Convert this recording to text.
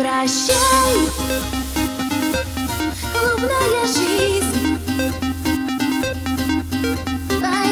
Прощай, клубная жизнь. Бай,